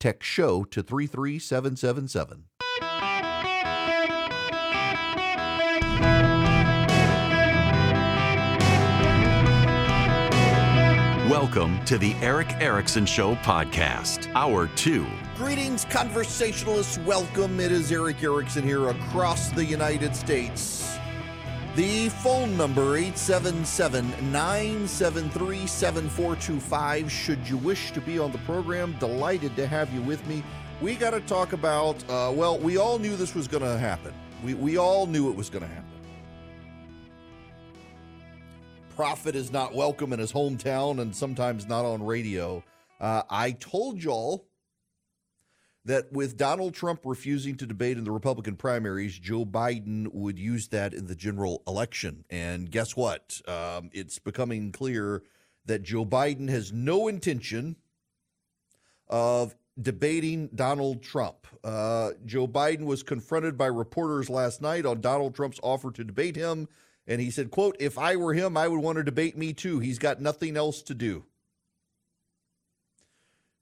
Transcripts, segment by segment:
Text show to 33777. Welcome to the Erick Erickson Show podcast, hour two. Greetings, conversationalists. Welcome. It is Erick Erickson here across the United States. The phone number 877-973-7425 should you wish to be on the program. Delighted to have you with me. We got to talk about uh, well, we all knew this was going to happen. We we all knew it was going to happen. prophet is not welcome in his hometown and sometimes not on radio. Uh, I told y'all that with Donald Trump refusing to debate in the Republican primaries, Joe Biden would use that in the general election. And guess what? Um, it's becoming clear that Joe Biden has no intention of debating Donald Trump. Uh, Joe Biden was confronted by reporters last night on Donald Trump's offer to debate him. And he said, quote, if I were him, I would want to debate me too. He's got nothing else to do.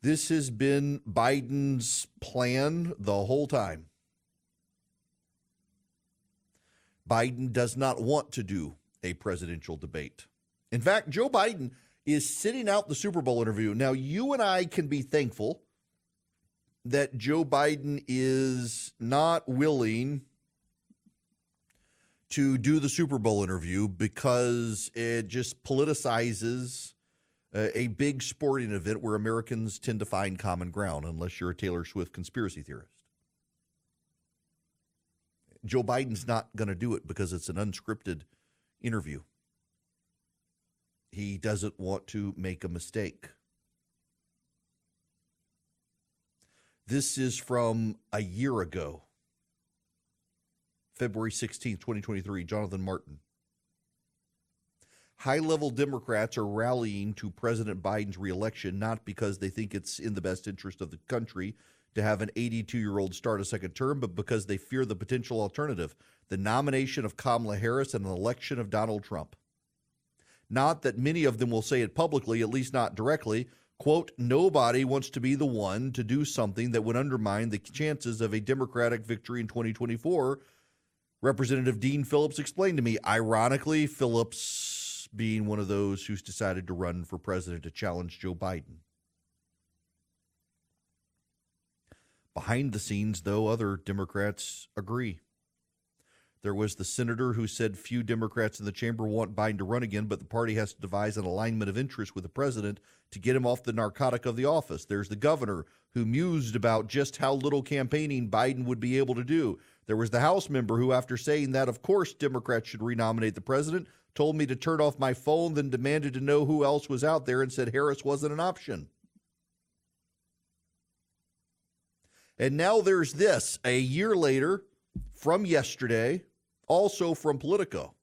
This has been Biden's plan the whole time. Biden does not want to do a presidential debate. In fact, Joe Biden is sitting out the Super Bowl interview. Now, you and I can be thankful that Joe Biden is not willing to do the Super Bowl interview because it just politicizes a, big sporting event where Americans tend to find common ground, unless you're a Taylor Swift conspiracy theorist. Joe Biden's not going to do it because it's an unscripted interview. He doesn't want to make a mistake. This is from a year ago. February 16, 2023, Jonathan Martin. High level Democrats are rallying to President Biden's reelection not because they think it's in the best interest of the country to have an 82 year old start a second term, but because they fear the potential alternative the nomination of Kamala Harris and an election of Donald Trump. Not that many of them will say it publicly, at least not directly. Quote, nobody wants to be the one to do something that would undermine the chances of a Democratic victory in 2024 Representative Dean Phillips explained to me. Ironically, Phillips being one of those who's decided to run for president to challenge Joe Biden. Behind the scenes, though, other Democrats agree. There was the senator who said few Democrats in the chamber want Biden to run again, but the party has to devise an alignment of interest with the president to get him off the narcotic of the office. There's the governor who mused about just how little campaigning Biden would be able to do. There was the House member who, after saying that, of course, Democrats should renominate the president, told me to turn off my phone, then demanded to know who else was out there and said Harris wasn't an option. And now there's this a year later from yesterday, also from Politico.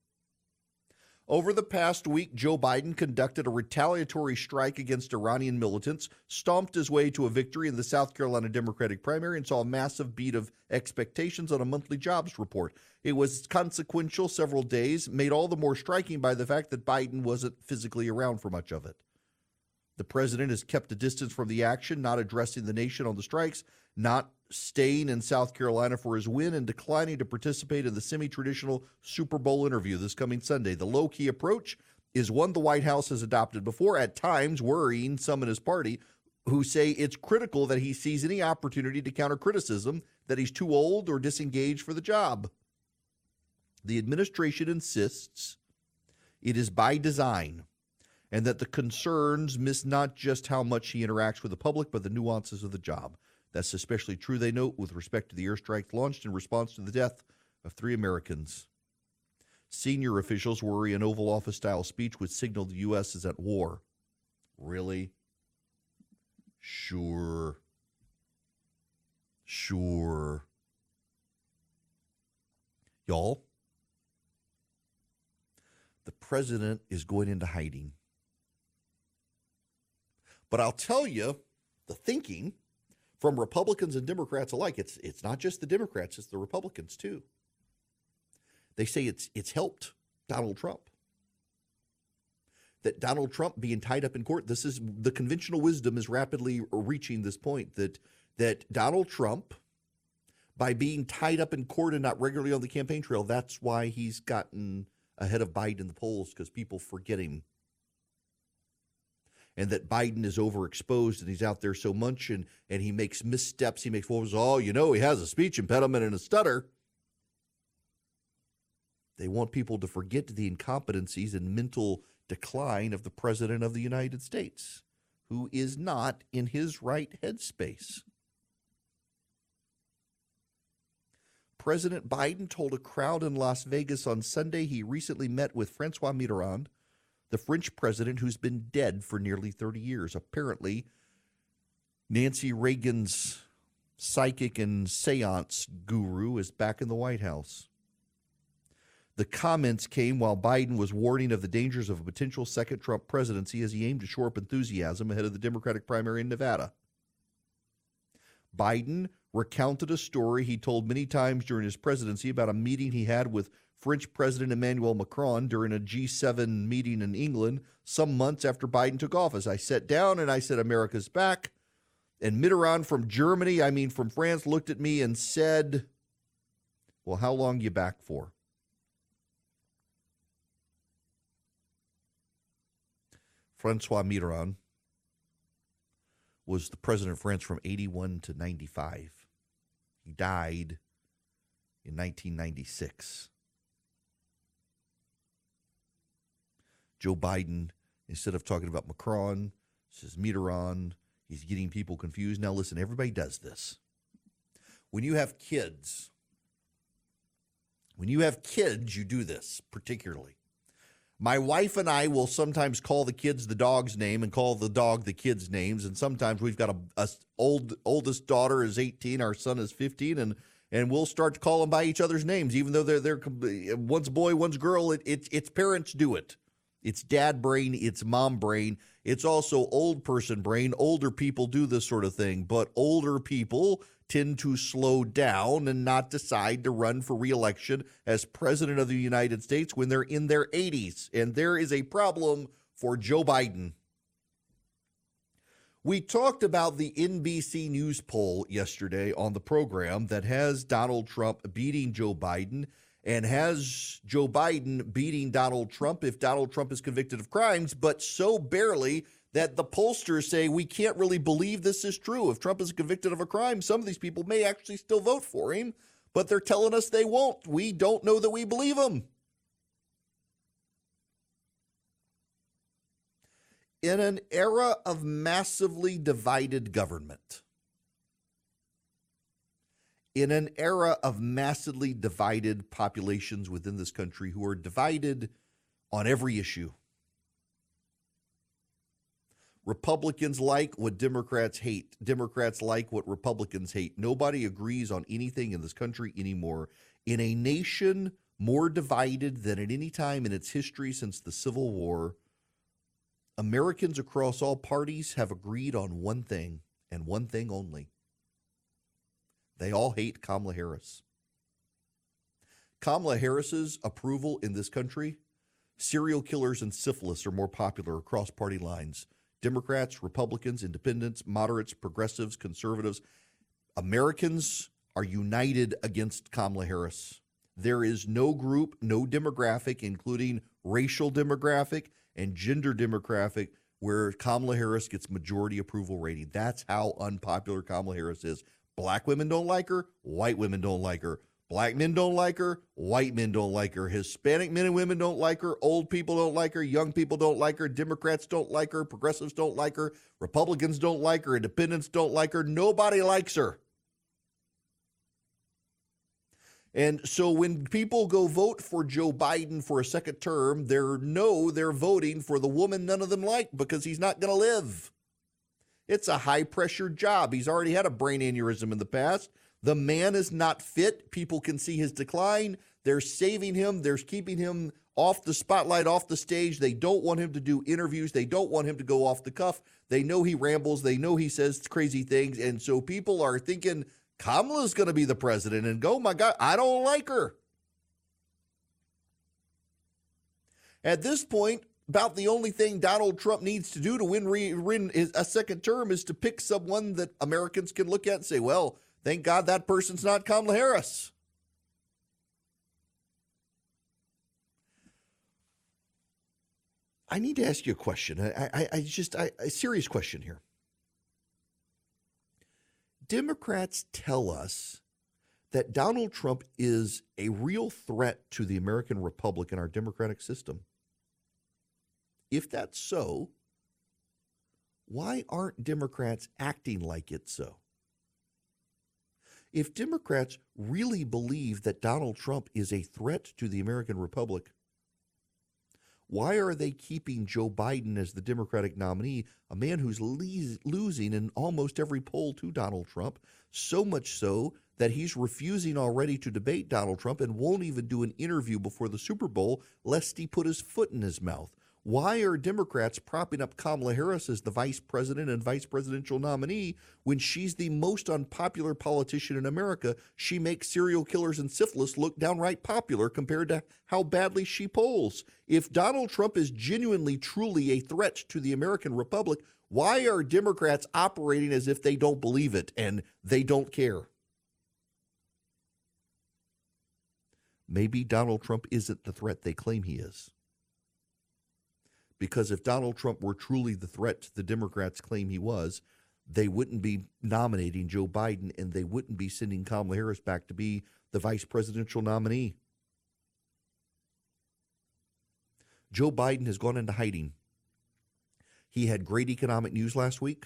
Over the past week, Joe Biden conducted a retaliatory strike against Iranian militants, stomped his way to a victory in the South Carolina Democratic primary, and saw a massive beat of expectations on a monthly jobs report. It was consequential several days, made all the more striking by the fact that Biden wasn't physically around for much of it. The president has kept a distance from the action, not addressing the nation on the strikes, not staying in South Carolina for his win and declining to participate in the semi traditional Super Bowl interview this coming Sunday. The low key approach is one the White House has adopted before, at times worrying some in his party who say it's critical that he seize any opportunity to counter criticism that he's too old or disengaged for the job. The administration insists it is by design and that the concerns miss not just how much he interacts with the public, but the nuances of the job. That's especially true, they note, with respect to the airstrike launched in response to the death of three Americans. Senior officials worry an Oval Office style speech would signal the U.S. is at war. Really? Sure. Sure. y'all. The president is going into hiding. But I'll tell you the thinking from Republicans and Democrats alike. It's it's not just the Democrats, it's the Republicans too. They say it's it's helped Donald Trump. That Donald Trump being tied up in court, this is the conventional wisdom is rapidly reaching this point that that Donald Trump by being tied up in court and not regularly on the campaign trail, that's why he's gotten ahead of Biden in the polls because people forget him and that Biden is overexposed and he's out there so much and, and he makes missteps. He makes falls. Oh, you know, he has a speech impediment and a stutter. They want people to forget the incompetencies and mental decline of the President of the United States, who is not in his right headspace. President Biden told a crowd in Las Vegas on Sunday he recently met with Francois Mitterrand, the French president who's been dead for nearly 30 years. Apparently, Nancy Reagan's psychic and seance guru is back in the White House. The comments came while Biden was warning of the dangers of a potential second Trump presidency as he aimed to shore up enthusiasm ahead of the Democratic primary in Nevada. Biden recounted a story he told many times during his presidency about a meeting he had with French President Emmanuel Macron during a G7 meeting in England some months after Biden took office. I sat down and I said, America's back. And Mitterrand from Germany, I mean from France, looked at me and said, Well, how long you back for? Francois Mitterrand was the president of France from 81 to 95. He died in 1996. Joe Biden, instead of talking about Macron, says Mitterrand. He's getting people confused. Now, listen, everybody does this. When you have kids, when you have kids, you do this particularly. My wife and I will sometimes call the kids the dog's name and call the dog the kid's names. And sometimes we've got a, a old oldest daughter is 18, our son is 15, and and we'll start to call them by each other's names, even though they're they're one's boy, one's girl. It, it it's parents do it. It's dad brain, it's mom brain. It's also old person brain. Older people do this sort of thing, but older people tend to slow down and not decide to run for reelection as president of the United States when they're in their 80s. And there is a problem for Joe Biden. We talked about the NBC News poll yesterday on the program that has Donald Trump beating Joe Biden and has Joe Biden beating Donald Trump if Donald Trump is convicted of crimes, but so barely that the pollsters say we can't really believe this is true. If Trump is convicted of a crime, some of these people may actually still vote for him, but they're telling us they won't. We don't know that we believe them. In an era of massively divided government, in an era of massively divided populations within this country who are divided on every issue. Republicans like what Democrats hate. Democrats like what Republicans hate. Nobody agrees on anything in this country anymore. In a nation more divided than at any time in its history since the Civil War, Americans across all parties have agreed on one thing and one thing only they all hate Kamala Harris. Kamala Harris's approval in this country, serial killers and syphilis are more popular across party lines. Democrats, Republicans, independents, moderates, progressives, conservatives. Americans are united against Kamala Harris. There is no group, no demographic, including racial demographic and gender demographic, where Kamala Harris gets majority approval rating. That's how unpopular Kamala Harris is. Black women don't like her. White women don't like her. Black men don't like her. White men don't like her. Hispanic men and women don't like her. Old people don't like her. Young people don't like her. Democrats don't like her. Progressives don't like her. Republicans don't like her. Independents don't like her. Nobody likes her. And so when people go vote for Joe Biden for a second term, they know they're voting for the woman none of them like because he's not going to live. It's a high pressure job. He's already had a brain aneurysm in the past. The man is not fit. People can see his decline. They're saving him. They're keeping him off the spotlight, off the stage. They don't want him to do interviews. They don't want him to go off the cuff. They know he rambles. They know he says crazy things. And so people are thinking Kamala's going to be the president and go, oh my God, I don't like her. At this point, about the only thing Donald Trump needs to do to win, re, win a second term is to pick someone that Americans can look at and say, well, thank God that person's not Kamala Harris. I need to ask you a question. I, I, I just, I, a serious question here. Democrats tell us that Donald Trump is a real threat to the American Republic and our democratic system. If that's so, why aren't Democrats acting like it's so? If Democrats really believe that Donald Trump is a threat to the American Republic, why are they keeping Joe Biden as the Democratic nominee, a man who's le- losing in almost every poll to Donald Trump, so much so that he's refusing already to debate Donald Trump and won't even do an interview before the Super Bowl lest he put his foot in his mouth? Why are Democrats propping up Kamala Harris as the vice president and vice presidential nominee when she's the most unpopular politician in America? She makes serial killers and syphilis look downright popular compared to how badly she polls. If Donald Trump is genuinely, truly a threat to the American Republic, why are Democrats operating as if they don't believe it and they don't care? Maybe Donald Trump isn't the threat they claim he is. Because if Donald Trump were truly the threat the Democrats claim he was, they wouldn't be nominating Joe Biden and they wouldn't be sending Kamala Harris back to be the vice presidential nominee. Joe Biden has gone into hiding. He had great economic news last week.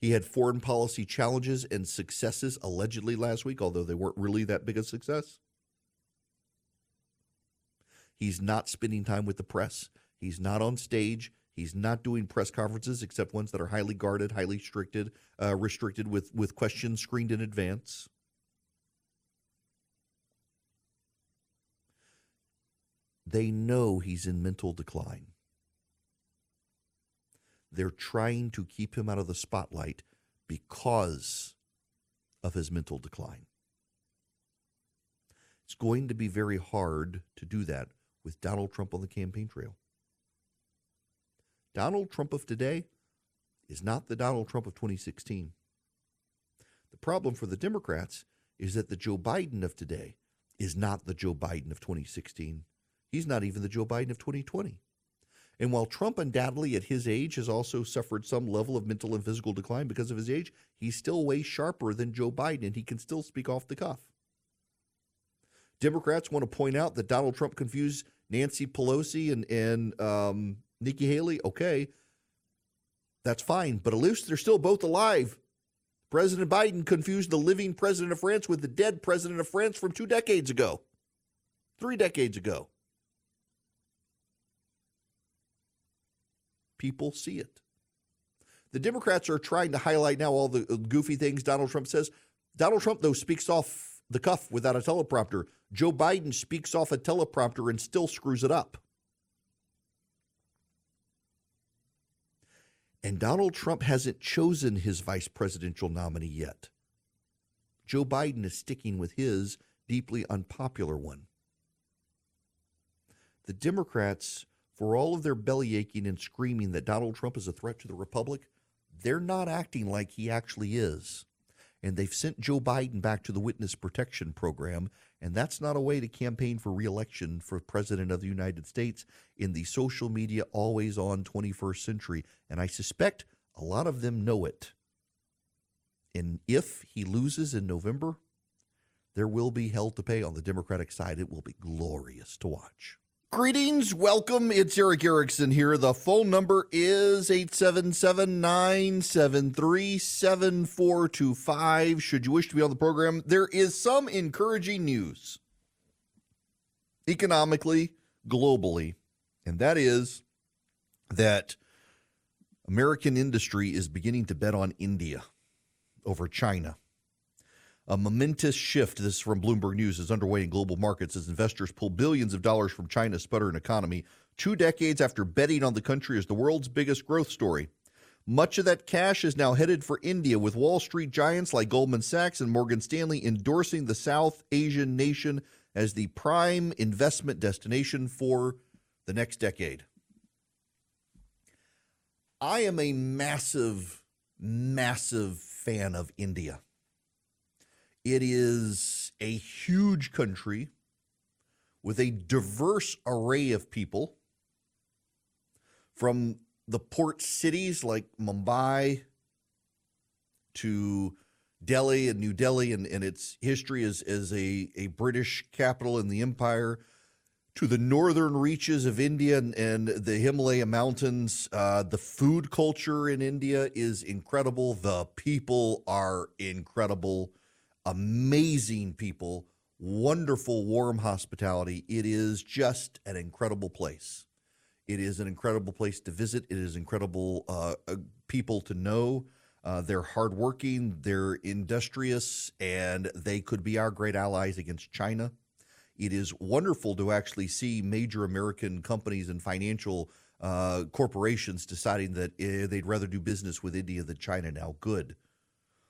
He had foreign policy challenges and successes allegedly last week, although they weren't really that big a success. He's not spending time with the press. He's not on stage. He's not doing press conferences except ones that are highly guarded, highly restricted, uh, restricted with with questions screened in advance. They know he's in mental decline. They're trying to keep him out of the spotlight because of his mental decline. It's going to be very hard to do that with Donald Trump on the campaign trail. Donald Trump of today is not the Donald Trump of 2016. The problem for the Democrats is that the Joe Biden of today is not the Joe Biden of 2016. He's not even the Joe Biden of 2020. And while Trump undoubtedly at his age has also suffered some level of mental and physical decline because of his age, he's still way sharper than Joe Biden and he can still speak off the cuff. Democrats want to point out that Donald Trump confused Nancy Pelosi and and um, Nikki Haley, okay, that's fine. But at least they're still both alive. President Biden confused the living president of France with the dead president of France from two decades ago, three decades ago. People see it. The Democrats are trying to highlight now all the goofy things Donald Trump says. Donald Trump, though, speaks off the cuff without a teleprompter. Joe Biden speaks off a teleprompter and still screws it up. And Donald Trump hasn't chosen his vice presidential nominee yet. Joe Biden is sticking with his deeply unpopular one. The Democrats, for all of their belly aching and screaming that Donald Trump is a threat to the Republic, they're not acting like he actually is. And they've sent Joe Biden back to the witness protection program and that's not a way to campaign for reelection for President of the United States in the social media, always on 21st century. And I suspect a lot of them know it. And if he loses in November, there will be hell to pay on the Democratic side. It will be glorious to watch. Greetings, welcome. It's Erick Erickson here. The phone number is 877 973 7425. Should you wish to be on the program, there is some encouraging news economically, globally, and that is that American industry is beginning to bet on India over China. A momentous shift, this is from Bloomberg News, is underway in global markets as investors pull billions of dollars from China's sputtering economy two decades after betting on the country as the world's biggest growth story. Much of that cash is now headed for India, with Wall Street giants like Goldman Sachs and Morgan Stanley endorsing the South Asian nation as the prime investment destination for the next decade. I am a massive, massive fan of India. It is a huge country with a diverse array of people from the port cities like Mumbai to Delhi and New Delhi and, and its history as, as a, a British capital in the empire to the northern reaches of India and, and the Himalaya mountains. Uh, the food culture in India is incredible. The people are incredible, amazing people, wonderful, warm hospitality. It is just an incredible place. It is an incredible place to visit. It is incredible uh, uh, people to know. Uh, they're hardworking, they're industrious, and they could be our great allies against China. It is wonderful to actually see major American companies and financial uh, corporations deciding that uh, they'd rather do business with India than China now. Good.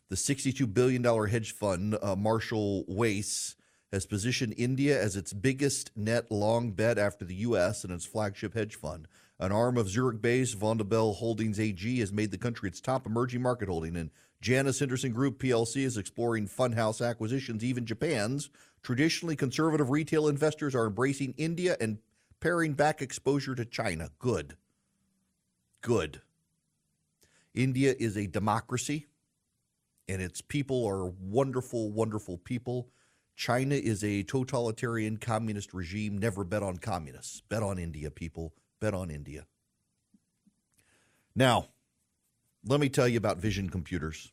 The $62 billion hedge fund, uh, Marshall Wace, has positioned India as its biggest net long bet after the U.S. and its flagship hedge fund. An arm of Zurich based Vontobel Holdings AG has made the country its top emerging market holding, and Janus Henderson Group PLC is exploring fund house acquisitions. Even Japan's traditionally conservative retail investors are embracing India and paring back exposure to China. Good. Good. India is a democracy, and its people are wonderful, wonderful people China is a totalitarian communist regime. Never bet on communists. Bet on India, people. Bet on India. Now, let me tell you about Vision Computers.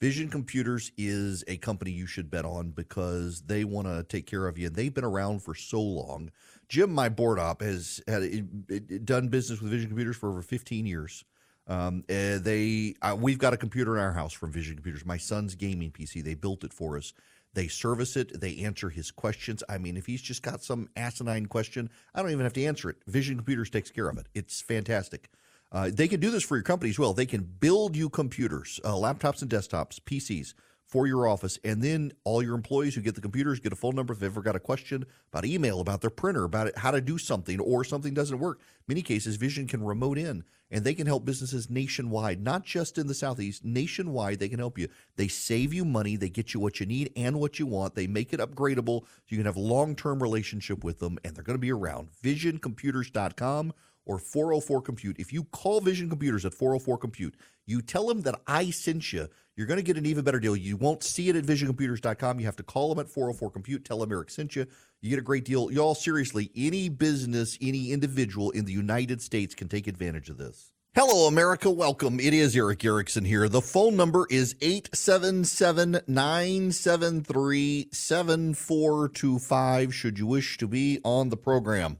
Vision Computers is a company you should bet on because they want to take care of you. And they've been around for so long. Jim, my board op, has had it, it, done business with Vision Computers for over 15 years. Um, they, uh, we've got a computer in our house from Vision Computers. My son's gaming PC. They built it for us. They service it. They answer his questions. I mean, if he's just got some asinine question, I don't even have to answer it. Vision Computers takes care of it. It's fantastic. Uh, they can do this for your company as well. They can build you computers, uh, laptops and desktops, PCs for your office, and then all your employees who get the computers get a phone number if they've ever got a question about email, about their printer, about how to do something, or something doesn't work. Many cases, Vision can remote in and they can help businesses nationwide, not just in the Southeast, nationwide. They can help you. They save you money, they get you what you need and what you want. They make it upgradable so you can have long term relationship with them, and they're going to be around. VisionComputers.com or 404 Compute. If you call Vision Computers at 404 Compute, you tell them that I sent you, you're going to get an even better deal. You won't see it at visioncomputers.com. You have to call them at 404 Compute, tell them Erick sent you. You get a great deal. Y'all, seriously, any business, any individual in the United States can take advantage of this. Hello, America. Welcome. It is Erick Erickson here. The phone number is 877 973 7425 should you wish to be on the program.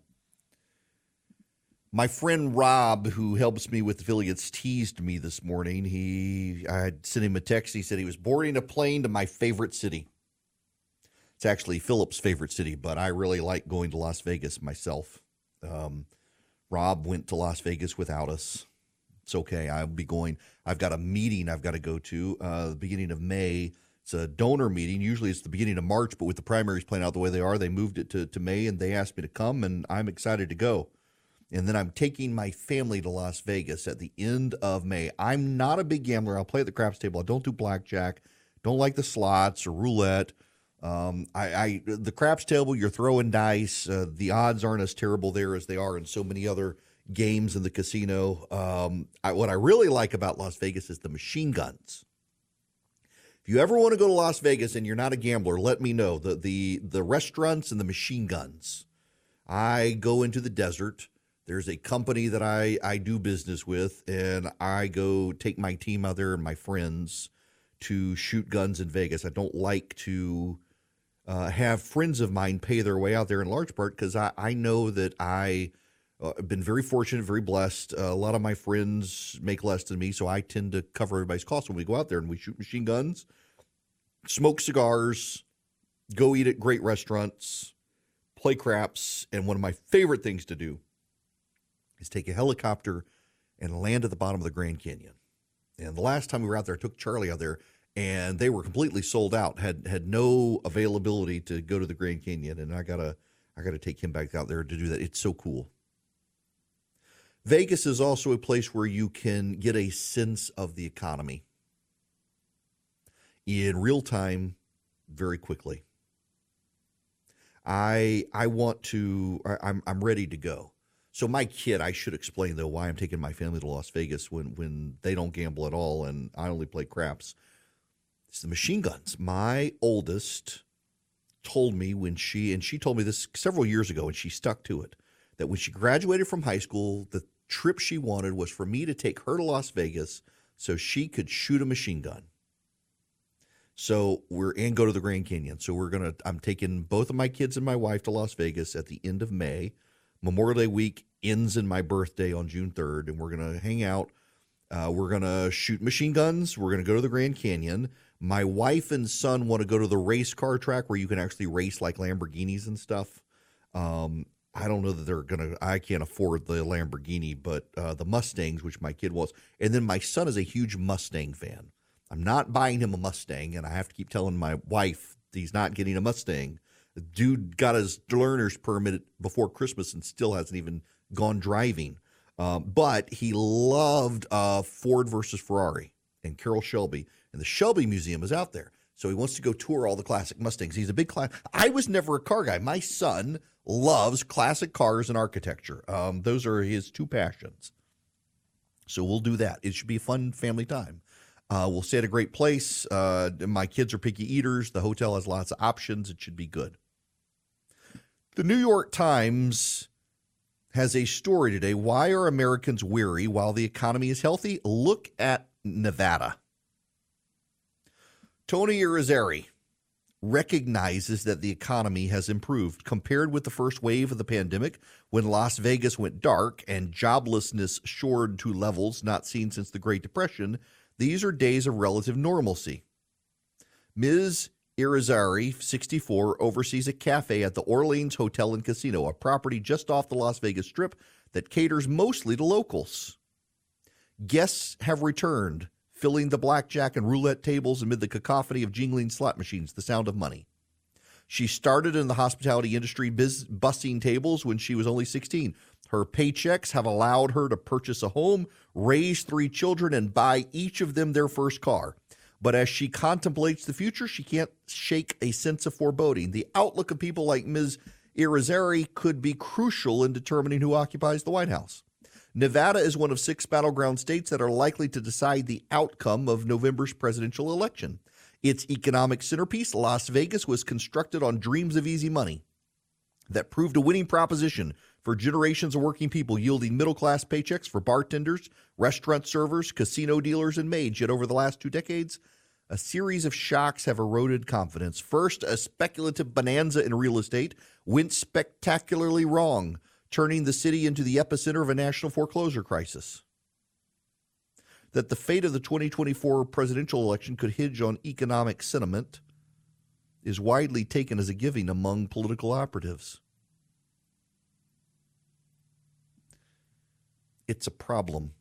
My friend Rob, who helps me with affiliates, teased me this morning. He, I sent him a text. He said he was boarding a plane to my favorite city. It's actually Philip's favorite city, but I really like going to Las Vegas myself. Um, Rob went to Las Vegas without us. It's okay. I'll be going. I've got a meeting I've got to go to uh, the beginning of May. It's a donor meeting. Usually it's the beginning of March, but with the primaries playing out the way they are, they moved it to, to May and they asked me to come, and I'm excited to go and then I'm taking my family to Las Vegas at the end of May. I'm not a big gambler. I'll play at the craps table. I don't do blackjack. Don't like the slots or roulette. Um, I, I, the craps table, you're throwing dice. Uh, the odds aren't as terrible there as they are in so many other games in the casino. Um, I, what I really like about Las Vegas is the machine guns. If you ever want to go to Las Vegas and you're not a gambler, let me know. The the the restaurants and the machine guns. I go into the desert. There's a company that I, I do business with, and I go take my team out there and my friends to shoot guns in Vegas. I don't like to uh, have friends of mine pay their way out there in large part because I, I know that I uh, have been very fortunate, very blessed. Uh, a lot of my friends make less than me, so I tend to cover everybody's costs when we go out there and we shoot machine guns. smoke cigars, go eat at great restaurants, play craps, and one of my favorite things to do is take a helicopter and land at the bottom of the Grand Canyon. And the last time we were out there, I took Charlie out there, and they were completely sold out. had had no availability to go to the Grand Canyon, and I gotta I gotta take him back out there to do that. It's so cool. Vegas is also a place where you can get a sense of the economy in real time very quickly. I I want to I, I'm I'm ready to go. So my kid, I should explain though why I'm taking my family to Las Vegas when when they don't gamble at all and I only play craps. It's the machine guns. My oldest told me when she and she told me this several years ago and she stuck to it that when she graduated from high school, the trip she wanted was for me to take her to Las Vegas so she could shoot a machine gun. So we're and go to the Grand Canyon. So we're gonna. I'm taking both of my kids and my wife to Las Vegas at the end of May. Memorial Day week ends in my birthday on June 3rd, and we're gonna hang out. Uh, we're gonna shoot machine guns. We're gonna go to the Grand Canyon. My wife and son want to go to the race car track where you can actually race like Lamborghinis and stuff. Um, I don't know that they're gonna. I can't afford the Lamborghini, but uh, the Mustangs, which my kid was, and then my son is a huge Mustang fan. I'm not buying him a Mustang, and I have to keep telling my wife he's not getting a Mustang. Dude got his learner's permit before Christmas and still hasn't even gone driving. Um, but he loved uh, Ford versus Ferrari and Carroll Shelby, and the Shelby Museum is out there. So he wants to go tour all the classic Mustangs. He's a big class. I was never a car guy. My son loves classic cars and architecture. Um, those are his two passions. So we'll do that. It should be a fun family time. Uh, we'll stay at a great place. Uh, my kids are picky eaters. The hotel has lots of options. It should be good. The New York Times has a story today. Why are Americans weary while the economy is healthy? Look at Nevada. Tony Irizarry recognizes that the economy has improved compared with the first wave of the pandemic when Las Vegas went dark and joblessness soared to levels not seen since the Great Depression. These are days of relative normalcy. Ms. Irizarry, 64, oversees a cafe at the Orleans Hotel and Casino, a property just off the Las Vegas Strip that caters mostly to locals. Guests have returned, filling the blackjack and roulette tables amid the cacophony of jingling slot machines, the sound of money. She started in the hospitality industry biz- bussing tables when she was only 16. Her paychecks have allowed her to purchase a home, raise three children, and buy each of them their first car. But as she contemplates the future, she can't shake a sense of foreboding. The outlook of people like Ms. Irizarry could be crucial in determining who occupies the White House. Nevada is one of six battleground states that are likely to decide the outcome of November's presidential election. Its economic centerpiece, Las Vegas, was constructed on dreams of easy money that proved a winning proposition for generations of working people, yielding middle class paychecks for bartenders, restaurant servers, casino dealers, and maids. Yet over the last two decades, a series of shocks have eroded confidence. First, a speculative bonanza in real estate went spectacularly wrong, turning the city into the epicenter of a national foreclosure crisis. That the fate of the 2024 presidential election could hinge on economic sentiment is widely taken as a giving among political operatives. It's a problem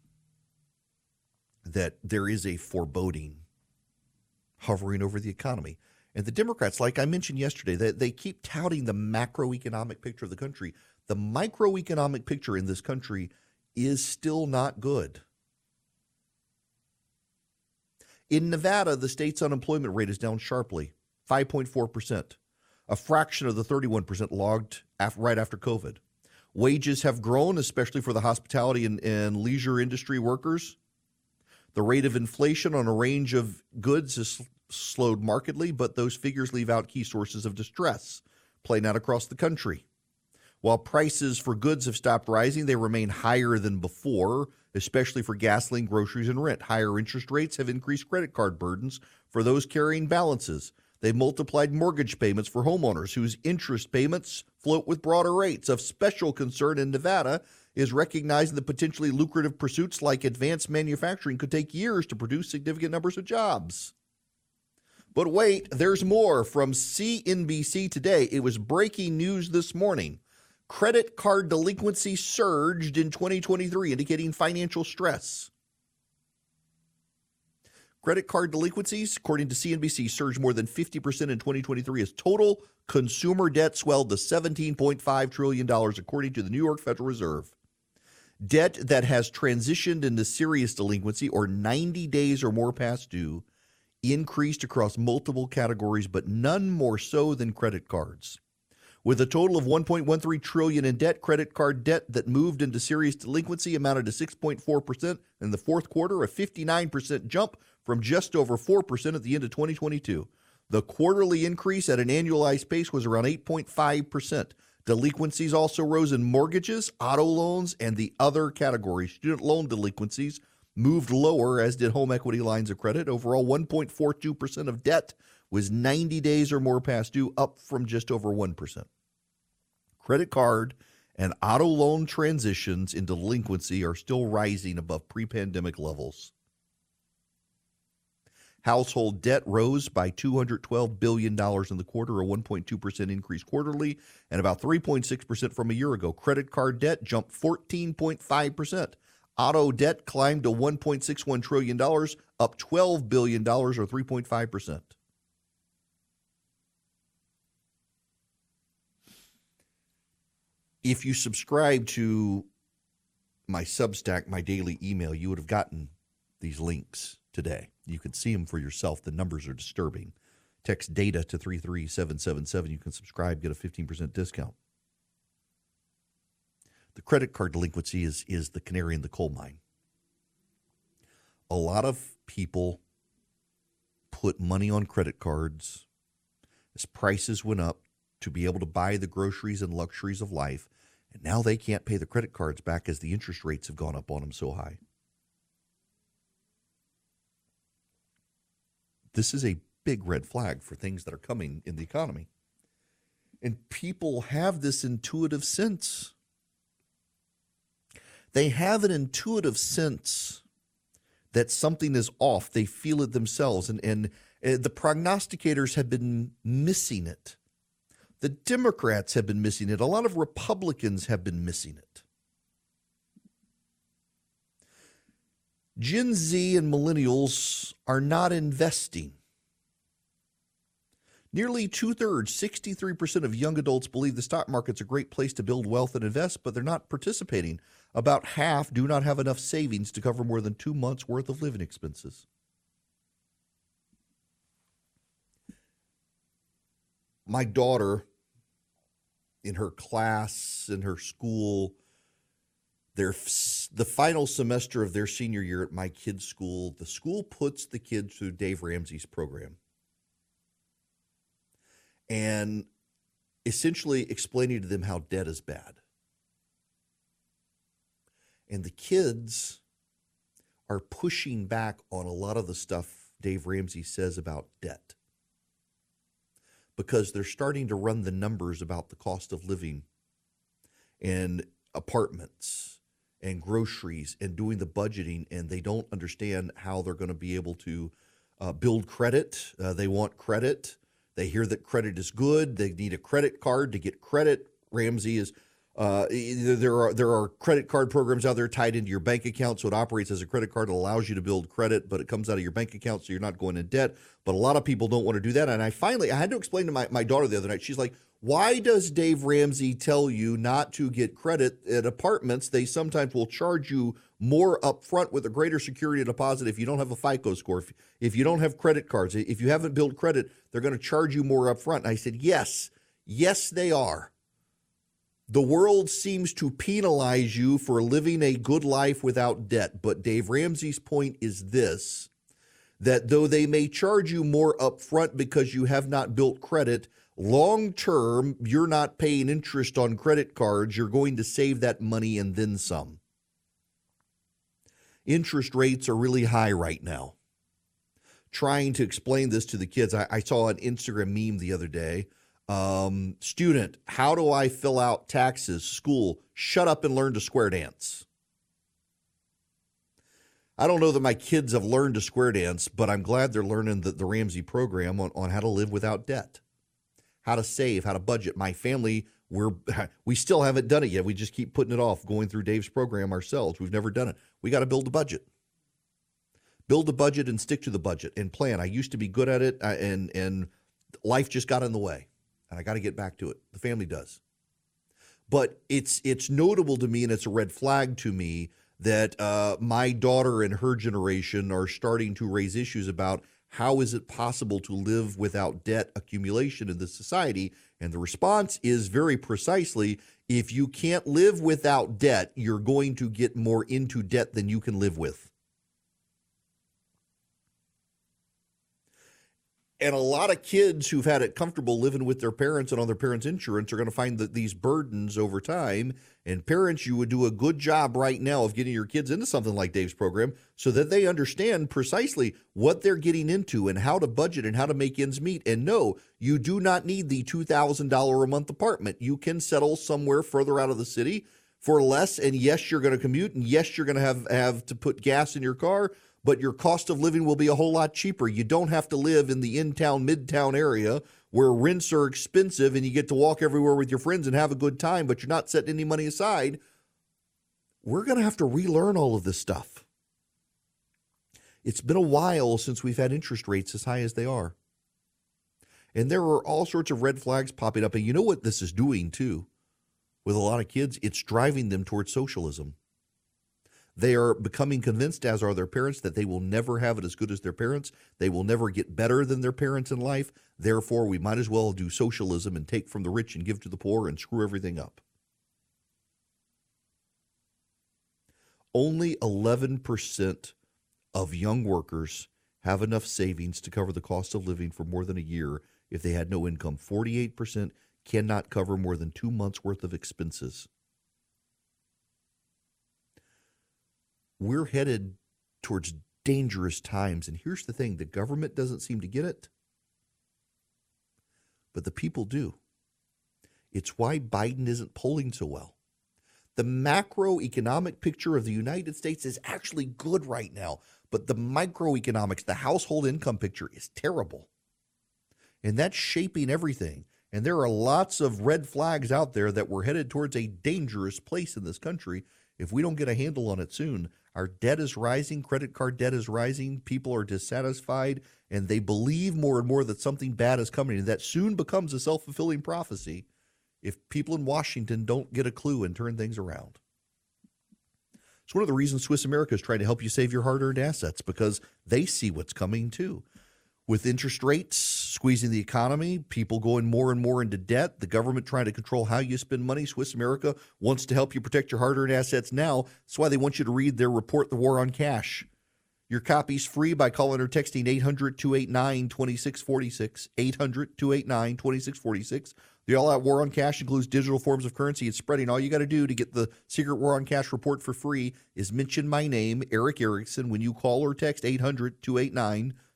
that there is a foreboding hovering over the economy. And the Democrats, like I mentioned yesterday, they, they keep touting the macroeconomic picture of the country. The microeconomic picture in this country is still not good. In Nevada, the state's unemployment rate is down sharply, 5.4%, a fraction of the 31% logged right after COVID. Wages have grown, especially for the hospitality and, and leisure industry workers. The rate of inflation on a range of goods has slowed markedly, but those figures leave out key sources of distress playing out across the country. While prices for goods have stopped rising, they remain higher than before, especially for gasoline, groceries, and rent. Higher interest rates have increased credit card burdens for those carrying balances. They've multiplied mortgage payments for homeowners whose interest payments float with broader rates. Of special concern in Nevada is recognizing that potentially lucrative pursuits like advanced manufacturing could take years to produce significant numbers of jobs. But wait, there's more from CNBC today. It was breaking news this morning. Credit card delinquency surged in 2023, indicating financial stress. Credit card delinquencies, according to CNBC, surged more than 50% in 2023 as total consumer debt swelled to $17.5 trillion, according to the New York Federal Reserve. Debt that has transitioned into serious delinquency or 90 days or more past due increased across multiple categories, but none more so than credit cards. With a total of 1.13 trillion in debt, credit card debt that moved into serious delinquency amounted to 6.4% in the fourth quarter, a 59% jump from just over 4% at the end of 2022. The quarterly increase at an annualized pace was around 8.5%. Delinquencies also rose in mortgages, auto loans, and the other categories. Student loan delinquencies moved lower, as did home equity lines of credit. Overall, 1.42% of debt was 90 days or more past due, up from just over 1%. Credit card and auto loan transitions in delinquency are still rising above pre pandemic levels. Household debt rose by $212 billion in the quarter, a 1.2% increase quarterly, and about 3.6% from a year ago. Credit card debt jumped 14.5%. Auto debt climbed to $1.61 trillion, up $12 billion or 3.5%. If you subscribe to my Substack, my daily email, you would have gotten these links today. You can see them for yourself. The numbers are disturbing. Text data to 33777. You can subscribe, get a 15% discount. The credit card delinquency is, is the canary in the coal mine. A lot of people put money on credit cards as prices went up to be able to buy the groceries and luxuries of life. And now they can't pay the credit cards back as the interest rates have gone up on them so high. This is a big red flag for things that are coming in the economy. And people have this intuitive sense. They have an intuitive sense that something is off. They feel it themselves. And, and uh, the prognosticators have been missing it. The Democrats have been missing it. A lot of Republicans have been missing it. Gen Z and millennials are not investing. Nearly two thirds, 63% of young adults believe the stock market's a great place to build wealth and invest, but they're not participating. About half do not have enough savings to cover more than two months' worth of living expenses. My daughter, in her class, in her school, their the final semester of their senior year at my kids' school, the school puts the kids through Dave Ramsey's program and essentially explaining to them how debt is bad. And the kids are pushing back on a lot of the stuff Dave Ramsey says about debt because they're starting to run the numbers about the cost of living and apartments and groceries and doing the budgeting, and they don't understand how they're going to be able to uh, build credit. Uh, they want credit. They hear that credit is good. They need a credit card to get credit. Ramsey is uh, there are there are credit card programs out there tied into your bank account, so it operates as a credit card. It allows you to build credit, but it comes out of your bank account, so you're not going in debt. But a lot of people don't want to do that. And I finally I had to explain to my, my daughter the other night. She's like, "Why does Dave Ramsey tell you not to get credit at apartments? They sometimes will charge you more upfront with a greater security deposit if you don't have a FICO score, if, if you don't have credit cards, if you haven't built credit, they're going to charge you more upfront. And I said, yes, yes, they are. The world seems to penalize you for living a good life without debt. But Dave Ramsey's point is this that though they may charge you more upfront because you have not built credit, long term, you're not paying interest on credit cards. You're going to save that money and then some interest rates are really high right now. Trying to explain this to the kids, I, I saw an Instagram meme the other day. Um, student, how do I fill out taxes? School, shut up and learn to square dance. I don't know that my kids have learned to square dance, but I'm glad they're learning the, the Ramsey program on, on how to live without debt, how to save, how to budget. My family, we're we still haven't done it yet. We just keep putting it off, going through Dave's program ourselves. We've never done it. We got to build a budget. Build a budget and stick to the budget and plan. I used to be good at it, uh, and and life just got in the way, and I got to get back to it. The family does. But it's it's notable to me, and it's a red flag to me that uh, my daughter and her generation are starting to raise issues about how is it possible to live without debt accumulation in this society? And the response is very precisely if you can't live without debt, you're going to get more into debt than you can live with. And a lot of kids who've had it comfortable living with their parents and on their parents' insurance are going to find that these burdens over time. And parents, you would do a good job right now of getting your kids into something like Dave's program so that they understand precisely what they're getting into and how to budget and how to make ends meet. And no, you do not need the $2,000 a month apartment. You can settle somewhere further out of the city for less. And yes, you're going to commute. And yes, you're going to have, have to put gas in your car but your cost of living will be a whole lot cheaper. You don't have to live in the in town, midtown area where rents are expensive and you get to walk everywhere with your friends and have a good time, but you're not setting any money aside. We're going to have to relearn all of this stuff. It's been a while since we've had interest rates as high as they are. And there are all sorts of red flags popping up. And you know what this is doing too with a lot of kids? It's driving them towards socialism. They are becoming convinced, as are their parents, that they will never have it as good as their parents. They will never get better than their parents in life. Therefore, we might as well do socialism and take from the rich and give to the poor and screw everything up. Only 11% of young workers have enough savings to cover the cost of living for more than a year if they had no income. 48% cannot cover more than two months' worth of expenses. We're headed towards dangerous times. And here's the thing the government doesn't seem to get it, but the people do. It's why Biden isn't polling so well. The macroeconomic picture of the United States is actually good right now, but the microeconomics, the household income picture is terrible. And that's shaping everything. And there are lots of red flags out there that we're headed towards a dangerous place in this country if we don't get a handle on it soon. Our debt is rising, credit card debt is rising, people are dissatisfied, and they believe more and more that something bad is coming. And that soon becomes a self fulfilling prophecy if people in Washington don't get a clue and turn things around. It's one of the reasons Swiss America is trying to help you save your hard earned assets because they see what's coming too with interest rates squeezing the economy, people going more and more into debt, the government trying to control how you spend money. Swiss America wants to help you protect your hard earned assets now. That's why they want you to read their report, The War on Cash. Your copy's free by calling or texting 800 289 2646. 800 289 2646. The All Out War on Cash includes digital forms of currency. It's spreading. All you got to do to get the Secret War on Cash report for free is mention my name, Erick Erickson, when you call or text 800 289 2646.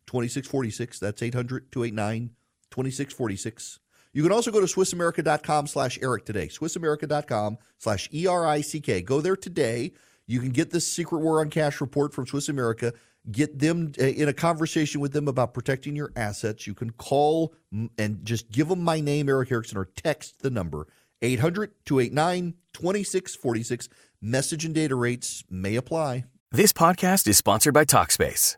That's 800 289 2646. You can also go to SwissAmerica.com slash Erick today. SwissAmerica.com slash E R I C K. Go there today. You can get this Secret War on Cash report from Swiss America. Get them uh, in a conversation with them about protecting your assets. You can call and just give them my name, Erick Erickson, or text the number 800 289 2646. Message and data rates may apply. This podcast is sponsored by Talkspace.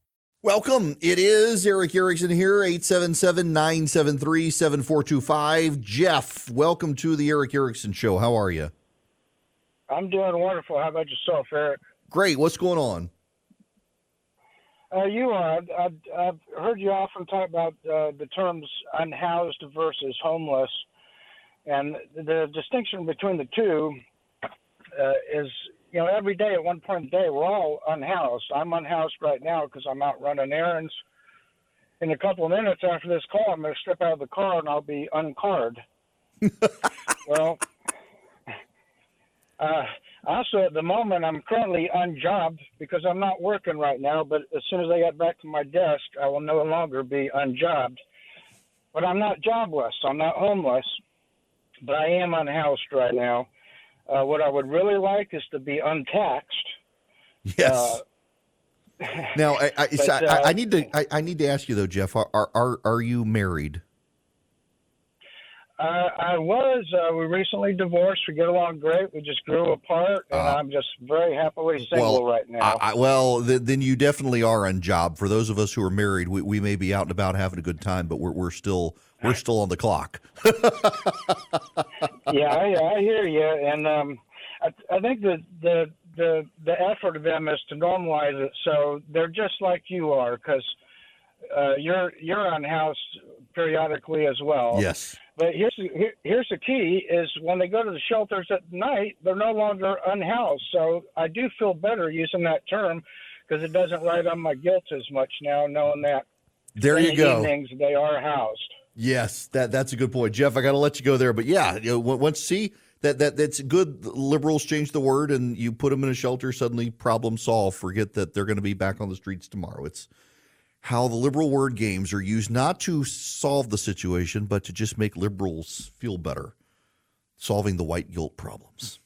Welcome. It is Erick Erickson here, 877 973 7425. Jeff, welcome to the Erick Erickson Show. How are you? I'm doing wonderful. How about yourself, Erick? Great. What's going on? Uh, you are. I've, I've, I've heard you often talk about uh, the terms unhoused versus homeless. And the distinction between the two uh, is you know, every day at one point in the day, we're all unhoused. I'm unhoused right now because I'm out running errands. In a couple of minutes after this call, I'm going to step out of the car and I'll be uncarred. well, uh, also at the moment, I'm currently unjobbed because I'm not working right now. But as soon as I get back to my desk, I will no longer be unjobbed. But I'm not jobless. I'm not homeless. But I am unhoused right now. Uh, what I would really like is to be untaxed. Yes. Uh, now, I, I, but, I, I, uh, need to I, I, need to ask you though, Jeff. Are are are you married? Uh, I was. Uh, we recently divorced. We get along great. We just grew apart, and I'm just very happily single well, right now. I, well, th- then you definitely are on job. For those of us who are married, we, we may be out and about having a good time, but we're we're still we're still on the clock. yeah, I, I hear you, and um, I, I think the the the the effort of them is to normalize it so they're just like you are because uh, you're you're unhoused periodically as well. Yes. But here's here, here's the key: is when they go to the shelters at night, they're no longer unhoused. So I do feel better using that term because it doesn't write on my guilt as much now, knowing that. There you go. Evenings they are housed. Yes, that that's a good point, Jeff. I got to let you go there, but yeah, you know, once see that that that's good. Liberals change the word, and you put them in a shelter. Suddenly, problem solved. Forget that they're going to be back on the streets tomorrow. It's how the liberal word games are used not to solve the situation, but to just make liberals feel better, solving the white guilt problems.